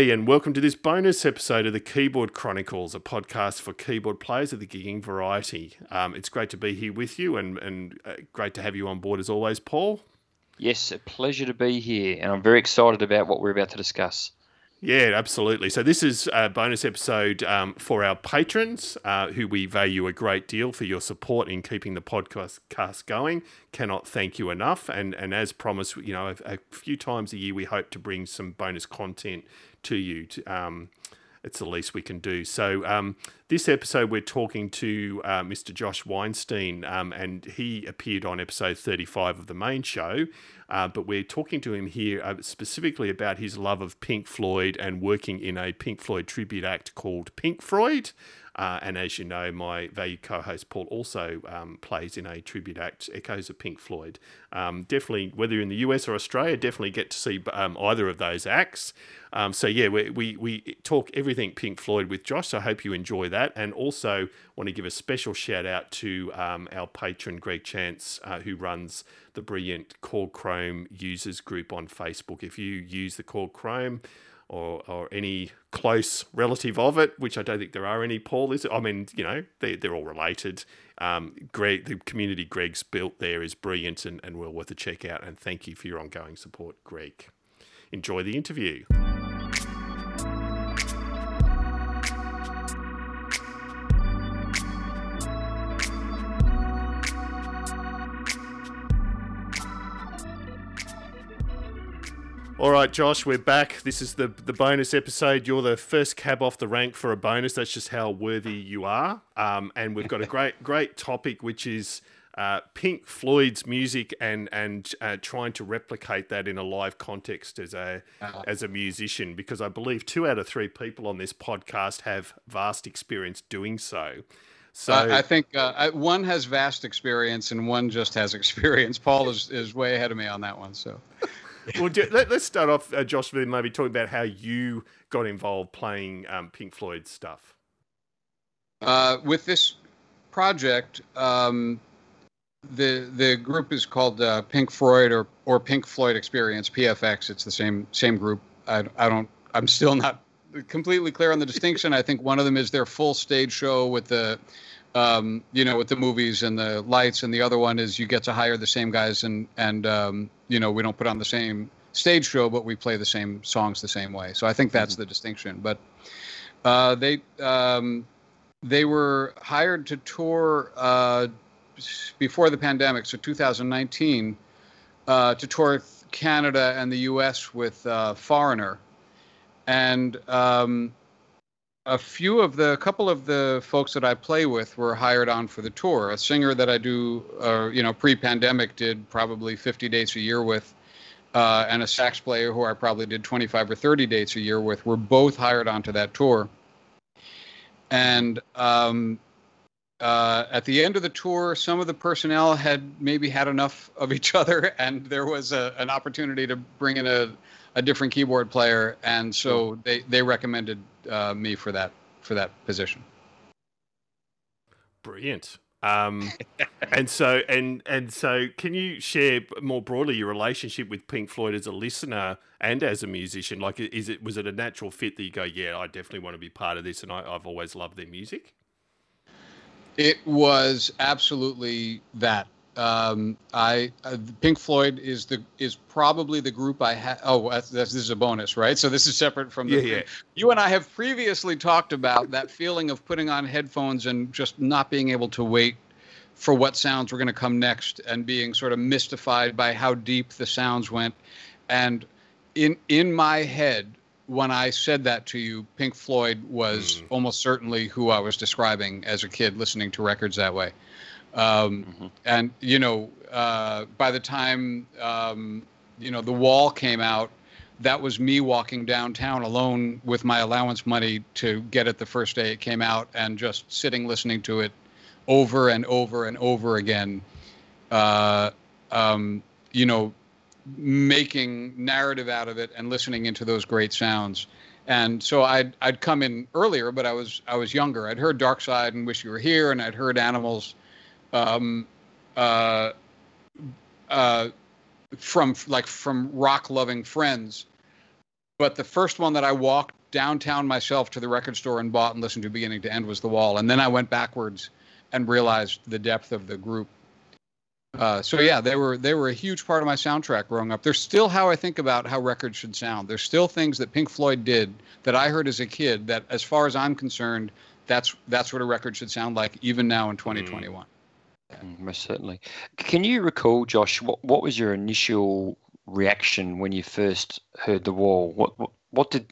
And welcome to this bonus episode of the Keyboard Chronicles, a podcast for keyboard players of the gigging variety. Um, it's great to be here with you, and, and uh, great to have you on board as always, Paul. Yes, a pleasure to be here, and I'm very excited about what we're about to discuss. Yeah, absolutely. So this is a bonus episode um, for our patrons, uh, who we value a great deal for your support in keeping the podcast cast going. Cannot thank you enough. And and as promised, you know, a, a few times a year we hope to bring some bonus content to you. To, um, it's the least we can do. So, um, this episode, we're talking to uh, Mr. Josh Weinstein, um, and he appeared on episode 35 of the main show. Uh, but we're talking to him here uh, specifically about his love of Pink Floyd and working in a Pink Floyd tribute act called Pink Floyd. Uh, and as you know, my valued co host Paul also um, plays in a tribute act, Echoes of Pink Floyd. Um, definitely, whether you're in the US or Australia, definitely get to see um, either of those acts. Um, so, yeah, we, we, we talk everything Pink Floyd with Josh. So, I hope you enjoy that. And also, want to give a special shout out to um, our patron, Greg Chance, uh, who runs the brilliant Korg Krome users group on Facebook. If you use the Korg Krome, or, or any close relative of it, which I don't think there are any, Paul, is. I mean, you know, they, they're all related. Um, Greg, the community Greg's built there is brilliant and, and well worth a check out. And thank you for your ongoing support, Greg. Enjoy the interview. All right, Josh, we're back. This is the the bonus episode. You're the first cab off the rank for a bonus. That's just how worthy you are. Um, and we've got a great great topic, which is uh, Pink Floyd's music and and uh, trying to replicate that in a live context as a uh-huh. as a musician. Because I believe two out of three people on this podcast have vast experience doing so. So uh, I think uh, one has vast experience and one just has experience. Paul is, is way ahead of me on that one. So well, do, let, us start off, uh, Josh, with maybe talking about how you got involved playing um, Pink Floyd stuff. Uh, with this project, um, the the group is called uh, Pink Floyd or or Pink Floyd Experience PFX. It's the same same group. I, I don't. I'm still not completely clear on the distinction. I think one of them is their full stage show with the um, you know, with the movies and the lights, and the other one is you get to hire the same guys, and and um, you know, we don't put on the same stage show, but we play the same songs the same way. So I think that's mm-hmm. the distinction. But uh, they um, they were hired to tour uh, before the pandemic, so 2019, uh, to tour Canada and the U.S. with uh, Foreigner, and um, a few of the a couple of the folks that I play with were hired on for the tour. A singer that I do, uh, you know, pre-pandemic did probably 50 dates a year with, uh, and a sax player who I probably did 25 or 30 dates a year with were both hired onto that tour. And um, uh, at the end of the tour, some of the personnel had maybe had enough of each other, and there was a, an opportunity to bring in a a different keyboard player, and so they they recommended uh, me for that for that position. Brilliant. Um, and so and and so, can you share more broadly your relationship with Pink Floyd as a listener and as a musician? Like, is it was it a natural fit that you go, yeah, I definitely want to be part of this, and I, I've always loved their music. It was absolutely that um, I uh, Pink Floyd is the is probably the group I have. Oh, that's, that's, this is a bonus, right? So this is separate from the. Yeah, yeah. You and I have previously talked about that feeling of putting on headphones and just not being able to wait for what sounds were going to come next, and being sort of mystified by how deep the sounds went. And in in my head, when I said that to you, Pink Floyd was mm. almost certainly who I was describing as a kid listening to records that way. Um, mm-hmm. And you know, uh, by the time um, you know the wall came out, that was me walking downtown alone with my allowance money to get it the first day it came out, and just sitting listening to it over and over and over again. Uh, um, you know, making narrative out of it and listening into those great sounds. And so I'd I'd come in earlier, but I was I was younger. I'd heard Dark Side and Wish You Were Here, and I'd heard Animals um, uh, uh, from like from rock loving friends. but the first one that I walked downtown myself to the record store and bought and listened to beginning to end was The Wall. And then I went backwards and realized the depth of the group. Uh, so yeah, they were they were a huge part of my soundtrack growing up. They're still how I think about how records should sound. There's still things that Pink Floyd did that I heard as a kid that, as far as I'm concerned, that's that's what a record should sound like even now in 2021. Mm, most certainly. Can you recall, Josh, what, what was your initial reaction when you first heard the wall? What, what what did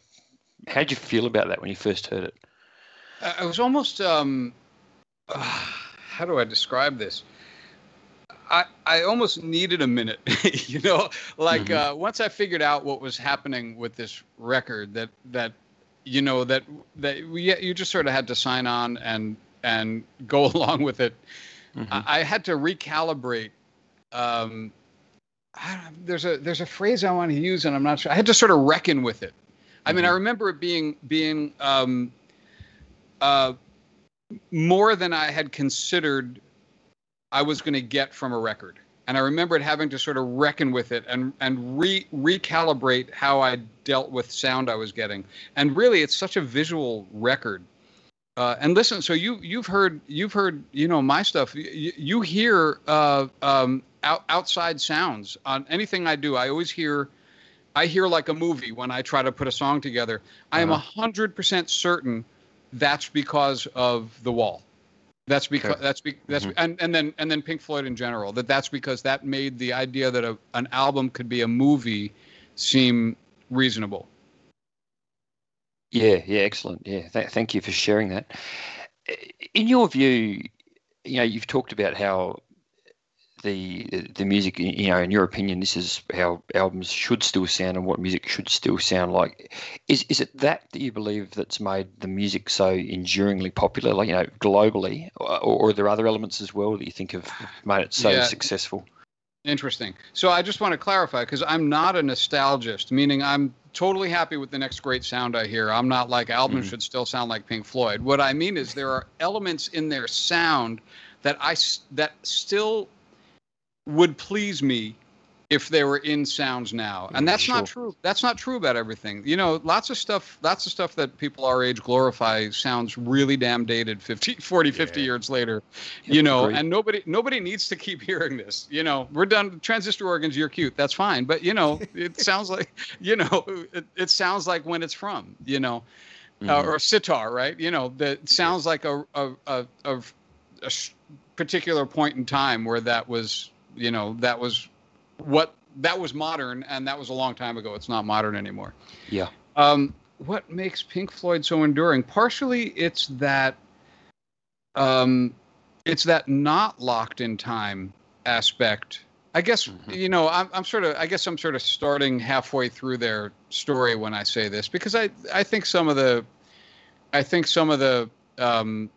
how did you feel about that when you first heard it? I was almost um, uh, how do I describe this? I, I almost needed a minute, you know, like mm-hmm. uh, once I figured out what was happening with this record, that that you know that that we, you just sort of had to sign on and and go along with it. Mm-hmm. I, I, had to recalibrate. Um, there's a there's a phrase I want to use, and I'm not sure. I had to sort of reckon with it. I mean, I mm-hmm. remember it being being um, uh, more than I had considered I was going to get from a record. And I remember it having to sort of reckon with it and and re recalibrate how I dealt with sound I was getting. And really, it's such a visual record. Uh, and listen, so you you've heard you've heard you know my stuff. You, you hear uh, um, out, outside sounds on anything I do. I always hear I hear like a movie when I try to put a song together. I am a uh-huh. hundred percent certain that's because of the wall. That's because okay. that's be, that's mm-hmm. and, and then and then Pink Floyd in general. That that's because that made the idea that a, an album could be a movie seem reasonable. Yeah, yeah, excellent. Yeah, th- thank you for sharing that. In your view, you know, you've talked about how the the music you know in your opinion this is how albums should still sound and what music should still sound like is is it that that you believe that's made the music so enduringly popular like you know globally or, or are there other elements as well that you think have made it so yeah. successful interesting. So i just want to clarify because i'm not a nostalgist meaning i'm totally happy with the next great sound i hear. I'm not like albums mm. should still sound like pink floyd. What i mean is there are elements in their sound that i that still would please me if they were in sounds now. And that's sure. not true. That's not true about everything. You know lots of stuff lots of stuff that people our age glorify sounds really damn dated 50 40 50 yeah. years later you know and nobody nobody needs to keep hearing this. You know we're done. Transistor organs you're cute. That's fine. But you know it sounds like you know it, it sounds like when it's from you know mm-hmm. uh, or sitar right? You know that sounds like a a, a, a, a particular point in time where that was you know that was what that was modern and that was a long time ago. It's not modern anymore. Yeah. Um, what makes pink floyd so enduring? Partially it's that um, it's that not locked in time aspect. I guess mm-hmm. you know I'm, I'm sort of i guess i'm sort of starting halfway through their story when i say this because i i think some of the i think some of the um,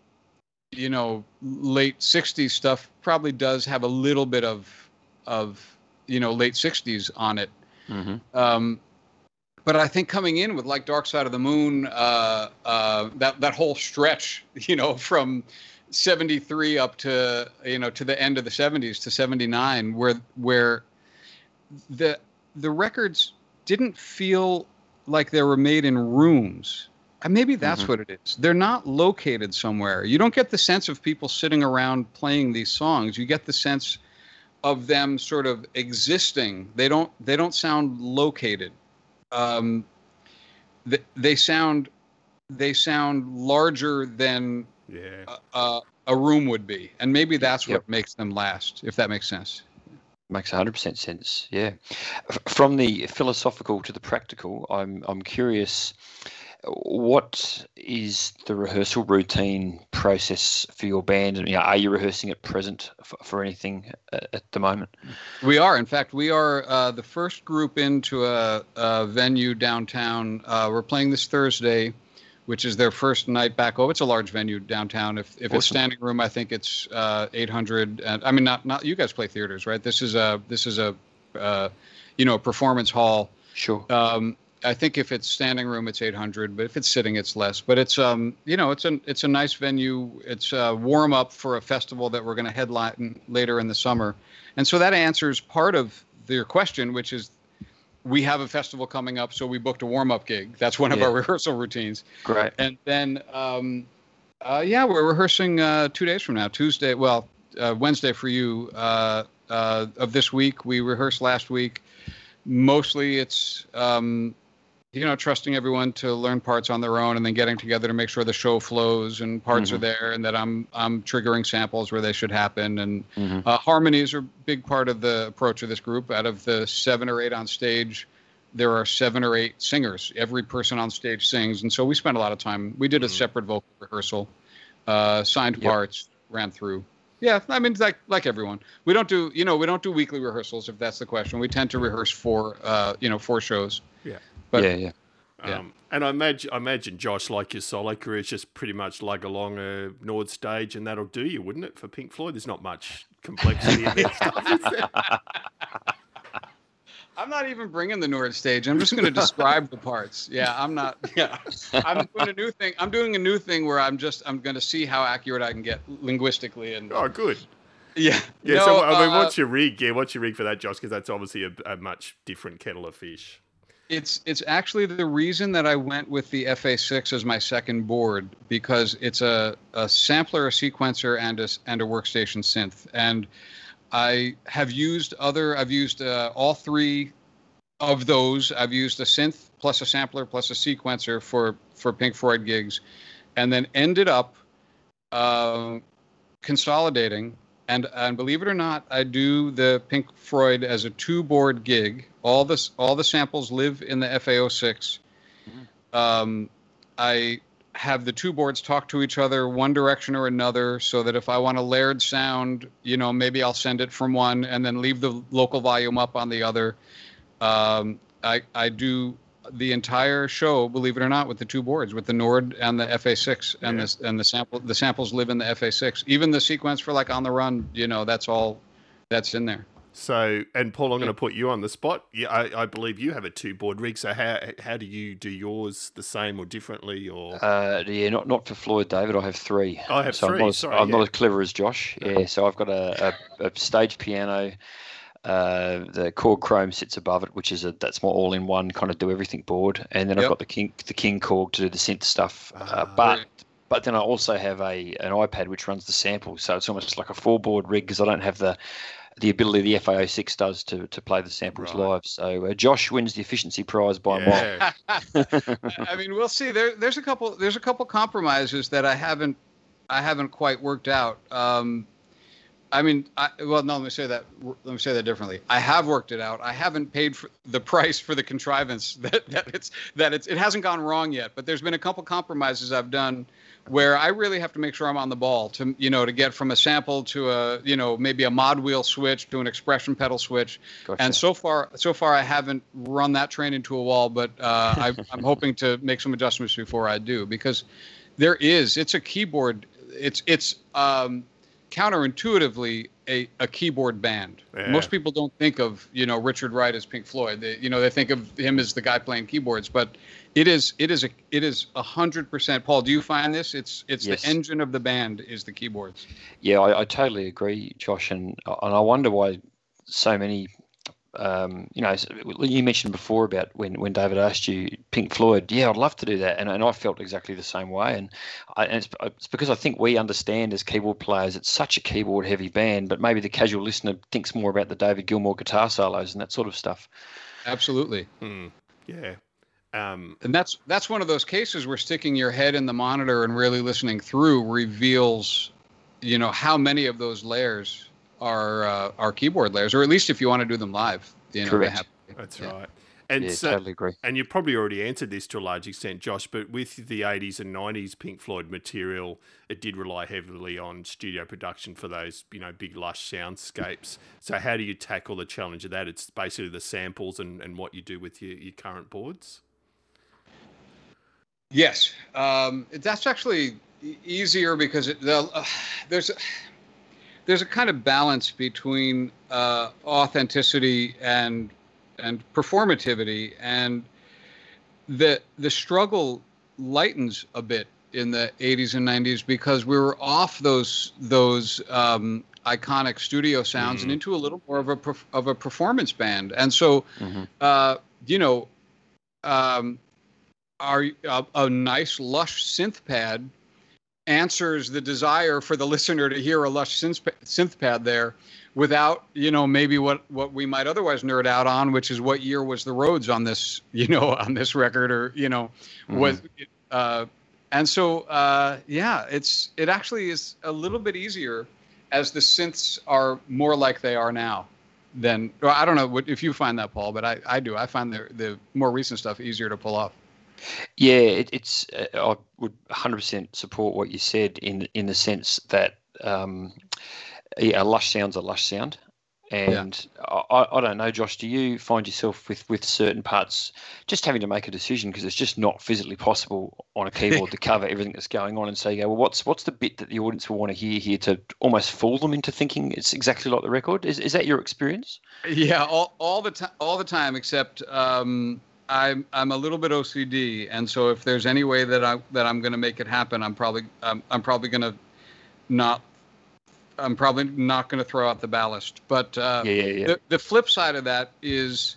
you know late 60s stuff probably does have a little bit of of you know late 60s on it mm-hmm. um, but I think coming in with like Dark Side of the Moon, uh, uh, that that whole stretch, you know, from '73 up to you know to the end of the '70s to '79, where where the the records didn't feel like they were made in rooms. And maybe that's mm-hmm. what it is. They're not located somewhere. You don't get the sense of people sitting around playing these songs. You get the sense of them sort of existing. They don't they don't sound located. Um, they, they sound they sound larger than yeah. a, a, a, room would be, and maybe that's what yep. makes them last. If that makes sense. Makes 100% sense. Yeah. From the philosophical to the practical, I'm I'm curious what is the rehearsal routine process for your band? And you know, are you rehearsing at present for, for anything at the moment? We are. In fact, we are uh, the first group into a, a venue downtown. Uh, we're playing this Thursday, which is their first night back. Oh, it's a large venue downtown. If if awesome. it's standing room, I think it's uh, 800. And I mean, not not you guys play theaters, right? This is a this is a uh, you know a performance hall. Sure. Um, I think if it's standing room, it's 800, but if it's sitting, it's less. But it's um, you know, it's a it's a nice venue. It's a warm up for a festival that we're going to headline later in the summer, and so that answers part of your question, which is we have a festival coming up, so we booked a warm up gig. That's one of Yeah. our rehearsal routines. Great. And then, um, uh, yeah, we're rehearsing uh, two days from now, Tuesday. Well, uh, Wednesday for you uh, uh, of this week. We rehearsed last week. Mostly, it's um, you know trusting everyone to learn parts on their own, and then getting together to make sure the show flows and parts are Mhm. there, and that I'm I'm triggering samples where they should happen, and Mhm. uh, harmonies are a big part of the approach of this group. Out of the seven or eight on stage, there are seven or eight singers. Every person on stage sings, and so we spent a lot of time. We did a Mhm. separate vocal rehearsal, uh, signed Yep. parts, ran through. Yeah, I mean, like like everyone, we don't do you know we don't do weekly rehearsals if that's the question. We tend to rehearse for uh, you know four shows. But- yeah, yeah. Yeah. Um, and I imagine, I imagine, Josh, like your solo career, is just pretty much lug along a Nord stage, and that'll do you, wouldn't it, for Pink Floyd? There's not much complexity in their stuff. I'm not even bringing the Nord stage. I'm just going to describe the parts. Yeah, I'm not. Yeah, I'm doing a new thing. I'm doing a new thing where I'm just I'm going to see how accurate I can get linguistically and Oh, good. yeah. Yeah. No, so, I mean, uh, what's your rig? Yeah, what's your rig for that, Josh? Because that's obviously a, a much different kettle of fish. It's it's actually the reason that I went with the FA6 as my second board because it's a, a sampler, a sequencer, and a and a workstation synth. And I have used other. I've used uh, all three of those. I've used a synth plus a sampler plus a sequencer for for Pink Floyd gigs, and then ended up uh, consolidating. And and believe it or not, I do the Pink Floyd as a two board gig. All this all the samples live in the FA06. Um, I have the two boards talk to each other one direction or another so that if I want a layered sound, you know, maybe I'll send it from one and then leave the local volume up on the other. Um, I, I do the entire show, believe it or not, with the two boards, with the Nord and the FA6, and Yeah. this and the sample. The samples live in the FA6. Even the sequence for like on the run, you know, that's all that's in there. So, and Paul, I'm going to put you on the spot. Yeah, I, I believe you have a two board rig. So, how how do you do yours the same or differently? Or Uh, yeah, not not for Floyd, David. I have three. I have so three, I'm, not as, sorry, I'm yeah. not as clever as Josh. Yeah, so I've got a, a, a stage piano. Uh, the Korg Krome sits above it, which is a that's more all in one kind of do everything board, and then I've got the King the King Korg to do the synth stuff. Ah, uh, but Right. but then I also have a an iPad which runs the sample, so it's almost like a four board rig because I don't have the the ability the FA06 does to to play the samples Right. live. So uh, Josh wins the efficiency prize by a mile. I mean, we'll see. There, there's a couple. There's a couple compromises that I haven't, I haven't quite worked out. Um, I mean, I, well, no. Let me say that. Let me say that differently. I have worked it out. I haven't paid for the price for the contrivance that, that it's that it's it hasn't gone wrong yet. But there's been a couple compromises I've done where I really have to make sure I'm on the ball to you know to get from a sample to a you know maybe a mod wheel switch to an expression pedal switch Gotcha. and so far, so far, I haven't run that train into a wall, but uh, I, I'm hoping to make some adjustments before I do because there is. It's a keyboard. It's it's um, counterintuitively a, a keyboard band. Yeah. Most people don't think of you know Richard Wright as Pink Floyd. They, you know they think of him as the guy playing keyboards, but it is it is a it is a hundred percent. Paul, do you find this? It's it's Yes. the engine of the band is the keyboards. Yeah, I, I totally agree, Josh, and and I wonder why so many. Um, you know, you mentioned before about when, when David asked you Pink Floyd. Yeah, I'd love to do that, and and I felt exactly the same way. And, I, and it's, it's because I think we understand as keyboard players, it's such a keyboard heavy band, but maybe the casual listener thinks more about the David Gilmour guitar solos and that sort of stuff. Absolutely. Hmm. yeah. Um, And that's that's one of those cases where sticking your head in the monitor and really listening through reveals, you know, how many of those layers are uh, are keyboard layers, or at least if you want to do them live, you know, Correct. have to be. that's Yeah. right. And yeah, so, totally agree. and you probably already answered this to a large extent, Josh, but with the 80s and 90s Pink Floyd material, it did rely heavily on studio production for those, you know, big lush soundscapes. So how do you tackle the challenge of that? It's basically the samples and, and what you do with your, your current boards. Yes, um, that's actually easier because it, the, uh, there's a, there's a kind of balance between uh, authenticity and and performativity, and the the struggle lightens a bit in the 80s and 90s because we were off those those um, iconic studio sounds and Mhm. into a little more of a of a performance band, and so Mhm. uh, you know, um, our a, a nice lush synth pad answers the desire for the listener to hear a lush synth, synth pad there without you know maybe what what we might otherwise nerd out on which is what year was the Rhodes on this you know on this record or you know mm-hmm. was uh and so uh yeah it's it actually is a little bit easier as the synths are more like they are now than well, I don't know what, if you find that Paul but I I do I find the the more recent stuff easier to pull off yeah, it, it's. Uh, I would 100% support what you said in in the sense that um, yeah, a lush sound's a lush sound, and yeah. I, I don't know, Josh. Do you find yourself with with certain parts just having to make a decision because it's just not physically possible on a keyboard to cover everything that's going on, and so you go, well, what's what's the bit that the audience will want to hear here to almost fool them into thinking it's exactly like the record? Is is that your experience? Yeah, all, all the time, all the time, except. Um, I'm I'm a little bit OCD, and so if there's any way that I that I'm going to make it happen, I'm probably I'm, I'm probably going to not I'm probably not going to throw out the ballast. But uh, yeah, yeah, yeah. The, the flip side of that is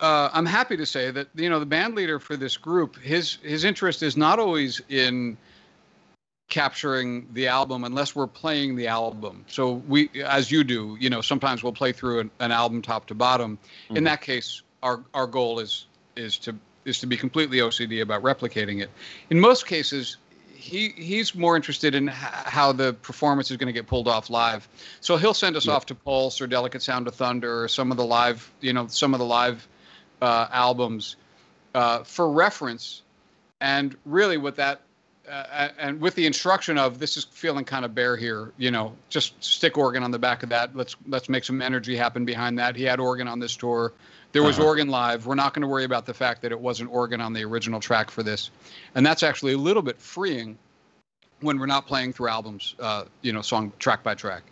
uh, I'm happy to say that you know the band leader for this group, his his interest is not always in capturing the album unless we're playing the album. So we, as you do, you know, sometimes we'll play through an, an album top to bottom. Mm-hmm. In that case, our our goal is is to is to be completely OCD about replicating it. In most cases, he he's more interested in how the performance is going to get pulled off live. So he'll send us off to Pulse or Delicate Sound of Thunder or some of the live, you know, some of the live uh, albums uh, for reference. And really, with that uh, and with the instruction of this is feeling kind of bare here, you know, just stick organ on the back of that. Let's let's make some energy happen behind that. He had organ on this tour. There was uh-huh. organ live. We're not going to worry about the fact that it wasn't organ on the original track for this, and that's actually a little bit freeing when we're not playing through albums, uh, you know, song track by track.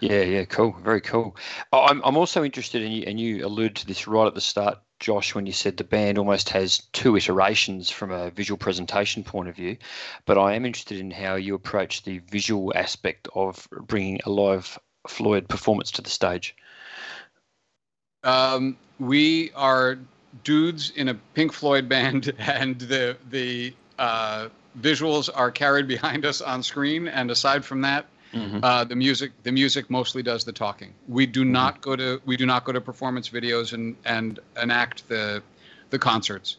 Yeah, yeah, cool, very cool. I'm I'm also interested in you, and you alluded to this right at the start, Josh, when you said the band almost has two iterations from a visual presentation point of view. But I am interested in how you approach the visual aspect of bringing a live Floyd performance to the stage. Um, we are dudes in a Pink Floyd band, and the the uh, visuals are carried behind us on screen. And aside from that, mm-hmm. uh, the music the music mostly does the talking. We do mm-hmm. not go to we do not go to performance videos and and enact the the concerts.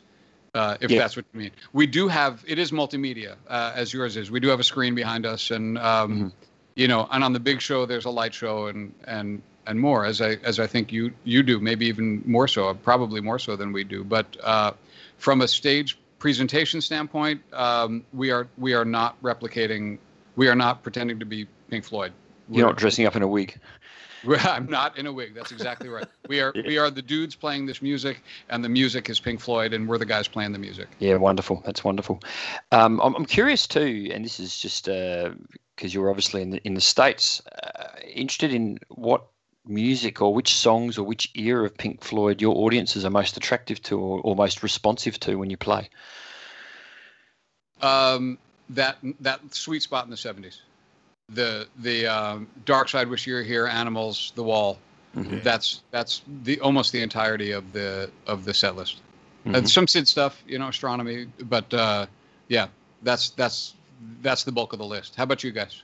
Uh, if yeah. that's what you mean, we do have it is multimedia uh, as yours is. We do have a screen behind us, and um, mm-hmm. you know, and on the big show there's a light show and and and more as I as I think you you do, maybe even more so, probably more so than we do. But uh, from a stage presentation standpoint, um, we are we are not replicating. We are not pretending to be Pink Floyd. We're, You're not dressing up in a wig. I'm not in a wig. That's exactly right. We are yeah. we are the dudes playing this music, and the music is Pink Floyd, and we're the guys playing the music. Yeah, wonderful. That's wonderful. Um, I'm, I'm curious too, and this is just because uh, you're obviously in the in the states, uh, interested in what music or which songs or which era of Pink Floyd your audiences are most attractive to or, or most responsive to when you play? Um, that that sweet spot in the '70s, the the um, Dark Side, Wish You Were Here, Animals, The Wall. Mm-hmm. That's that's the almost the entirety of the of the set list. Mm-hmm. And some Syd stuff, you know, astronomy, but uh, yeah, that's that's that's the bulk of the list. How about you guys?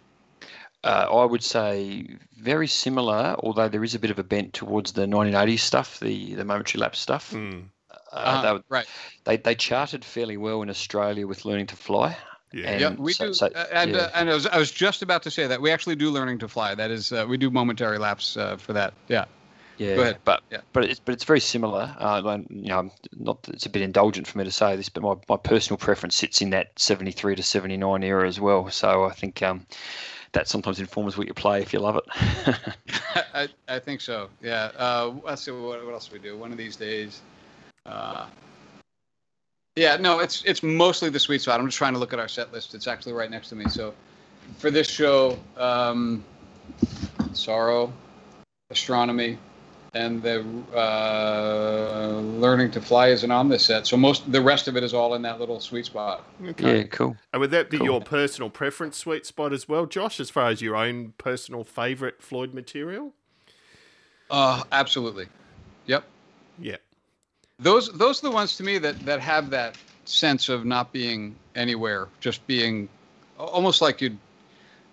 Uh, I would say very similar, although there is a bit of a bent towards the 1980s stuff, the the momentary lapse stuff. Mm. Uh, uh, they, right. They they charted fairly well in Australia with learning to fly. Yeah, yeah we so, do. So, uh, and yeah. Uh, and I was, I was just about to say that we actually do learning to fly. That is, uh, we do momentary lapse for that. Yeah. Yeah, but yeah. but it's but it's very similar. Uh, you know, not it's a bit indulgent for me to say this, but my, my personal preference sits in that seventy three to seventy nine era as well. So I think um, that sometimes informs what you play if you love it. I, I think so. Yeah. Uh, let's see what, what else we do. One of these days. Uh, yeah. No, it's it's mostly the sweet spot. I'm just trying to look at our set list. It's actually right next to me. So for this show, um, sorrow, astronomy, and the uh, learning to fly isn't on this set. So most the rest of it is all in that little sweet spot. Okay. Yeah, cool. And would that be cool. your personal preference sweet spot as well, Josh, as far as your own personal favorite Floyd material? Uh, absolutely. Yep. Yeah. those those are the ones to me that that have that sense of not being anywhere, just being almost like you'd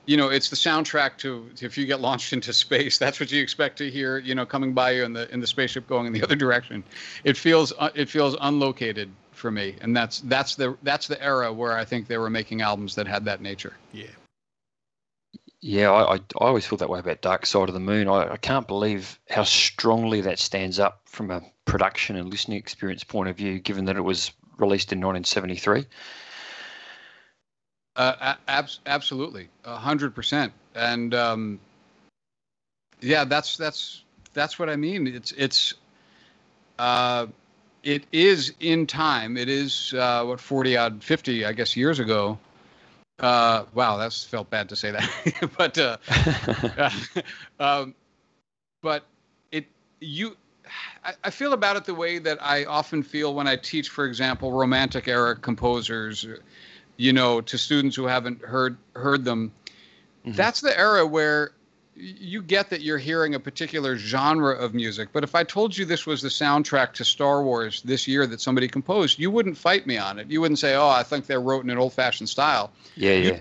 you know it's the soundtrack to, to, if you get launched into space that's what you expect to hear you know coming by you in the in the spaceship going in the other direction. It feels uh, it feels unlocated for me and that's that's the that's the era where i think they were making albums that had that nature. Yeah. Yeah i i, I always feel that way about dark side of the moon. I, I can't believe how strongly that stands up from a production and listening experience point of view given that it was released in 1973 uh, ab- absolutely, hundred percent, and um, yeah, that's that's that's what I mean. It's it's uh, it is in time. It is uh, what forty odd, fifty, I guess, years ago. Uh, wow, that's felt bad to say that, but uh, um, but it you. I, I feel about it the way that I often feel when I teach, for example, romantic era composers you know, to students who haven't heard heard them. Mm-hmm. That's the era where you get that you're hearing a particular genre of music. But if I told you this was the soundtrack to Star Wars this year that somebody composed, you wouldn't fight me on it. You wouldn't say, "Oh, I think they're wrote in an old-fashioned style." Yeah, yeah.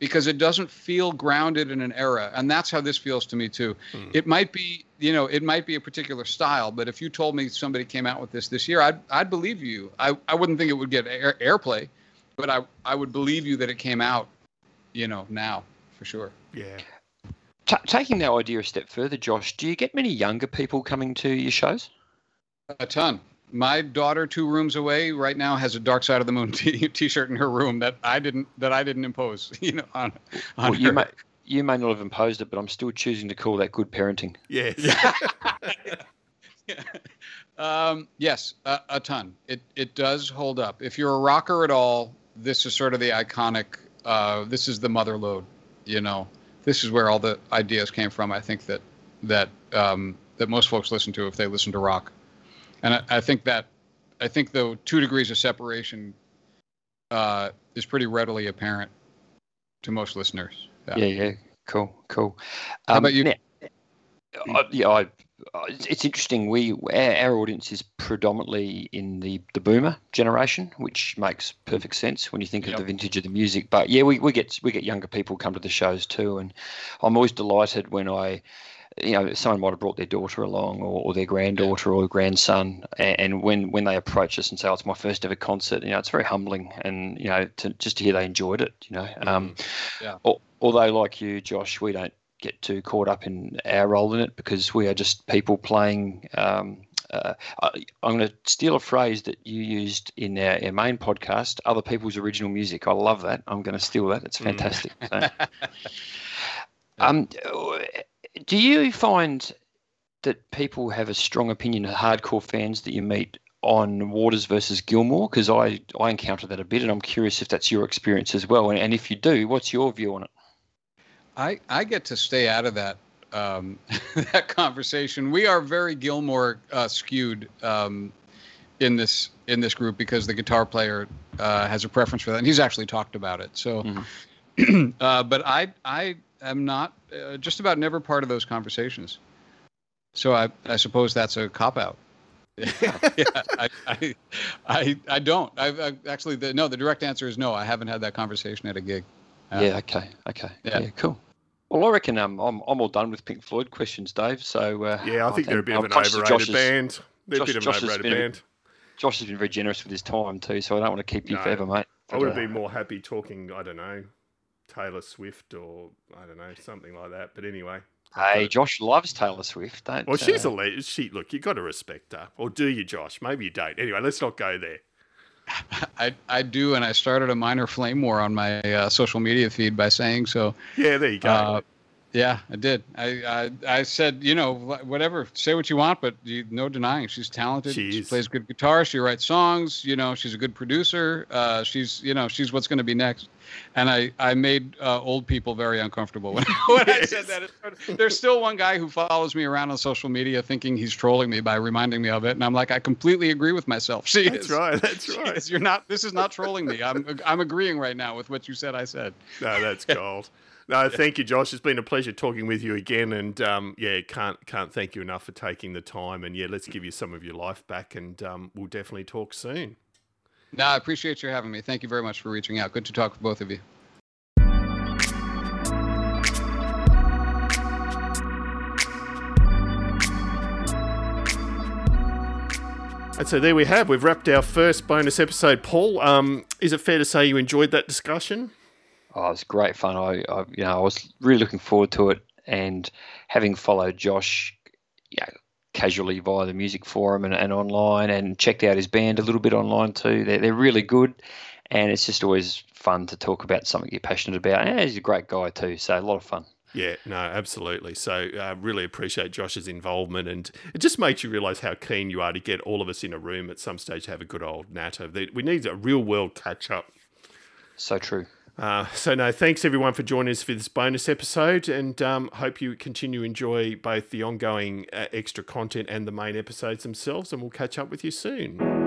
Because it doesn't feel grounded in an era, and that's how this feels to me too. Mm. It might be, you know, it might be a particular style, but if you told me somebody came out with this this year, I'd I'd believe you. I I wouldn't think it would get air, airplay, but I I would believe you that it came out, you know, now for sure. Yeah. T- taking that idea a step further, Josh, do you get many younger people coming to your shows? A ton. My daughter, two rooms away, right now has a Dark Side of the Moon t- t-shirt in her room that I didn't that I didn't impose. You know, on, on well, you may you may not have imposed it, but I'm still choosing to call that good parenting. Yes. yeah. Um, yes, a, a, ton. It it does hold up. If you're a rocker at all, this is sort of the iconic. Uh, this is the mother lode. You know, this is where all the ideas came from. I think that that um, that most folks listen to if they listen to rock, and I, I think that I think the two degrees of separation uh, is pretty readily apparent to most listeners. Yeah, yeah, yeah. cool, cool. Um, How about you? Now, I, yeah, I uh, it's interesting. We our, our, audience is predominantly in the, the boomer generation, which makes perfect sense when you think yep. of the vintage of the music. But yeah, we, we get we get younger people come to the shows too, and I'm always delighted when I, you know, someone might have brought their daughter along or, or their granddaughter or grandson, and, and, when when they approach us and say, "Oh, it's my first ever concert," you know, it's very humbling, and you know, to just to hear they enjoyed it, you know. Um, yeah. Although, like you, Josh, we don't get too caught up in our role in it because we are just people playing. Um, uh, I, am going to steal a phrase that you used in our, our, main podcast, other people's original music. I love that. I'm going to steal that. It's mm. fantastic. Mm. So, um, do you find that people have a strong opinion of hardcore fans that you meet on Waters versus Gilmour? Because I, I encounter that a bit, and I'm curious if that's your experience as well. And, and if you do, what's your view on it? I I get to stay out of that um, that conversation. We are very Gilmour uh, skewed um, in this in this group because the guitar player uh, has a preference for that, and he's actually talked about it. So, mm-hmm. uh, but I I am not uh, just about never part of those conversations. So I I suppose that's a cop out. yeah, I, I, I, I don't. I, I actually the, no. The direct answer is no. I haven't had that conversation at a gig. Yeah. Okay. Okay. Yeah. yeah. Cool. Well, I reckon um, I'm I'm all done with Pink Floyd questions, Dave. So uh, yeah, I think they're a bit of an overrated band. They're Josh, a bit of Josh an overrated band. A, Josh has been very generous with his time too, so I don't want to keep you no, forever, mate. But, I would uh, be more happy talking. I don't know, Taylor Swift or I don't know something like that. But anyway. Hey, Josh loves Taylor Swift. Don't, well, she's uh, a le- she. Look, you got to respect her, or do you, Josh? Maybe you don't. Anyway, let's not go there. I, I do, and I started a minor flame war on my uh, social media feed by saying so. Yeah, there you go. Uh, yeah, I did. I, I, I said, you know, whatever, say what you want, but you, no denying she's talented. Jeez. She plays good guitar. She writes songs. You know, she's a good producer. Uh, she's, you know, she's what's going to be next. And I, I made uh, old people very uncomfortable when, when I said that. There's still one guy who follows me around on social media thinking he's trolling me by reminding me of it, and I'm like, I completely agree with myself. She that's is. right. That's right. Is. You're not. This is not trolling me. I'm, I'm agreeing right now with what you said. I said. No, that's gold. No, thank you, Josh. It's been a pleasure talking with you again, and um, yeah, can't can't thank you enough for taking the time. And yeah, let's give you some of your life back, and um, we'll definitely talk soon. No, I appreciate you having me. Thank you very much for reaching out. Good to talk with both of you. And so there we have. We've wrapped our first bonus episode. Paul, um, is it fair to say you enjoyed that discussion? Oh, it was great fun. I, I, you know, I was really looking forward to it, and having followed Josh, know, casually via the music forum and, and online, and checked out his band a little bit online too. They're, they're really good, and it's just always fun to talk about something you're passionate about. And he's a great guy too, so a lot of fun. Yeah, no, absolutely. So, uh, really appreciate Josh's involvement, and it just makes you realise how keen you are to get all of us in a room at some stage to have a good old natter. We need a real world catch up. So true. Uh, so no, thanks everyone for joining us for this bonus episode, and um, hope you continue to enjoy both the ongoing uh, extra content and the main episodes themselves. And we'll catch up with you soon.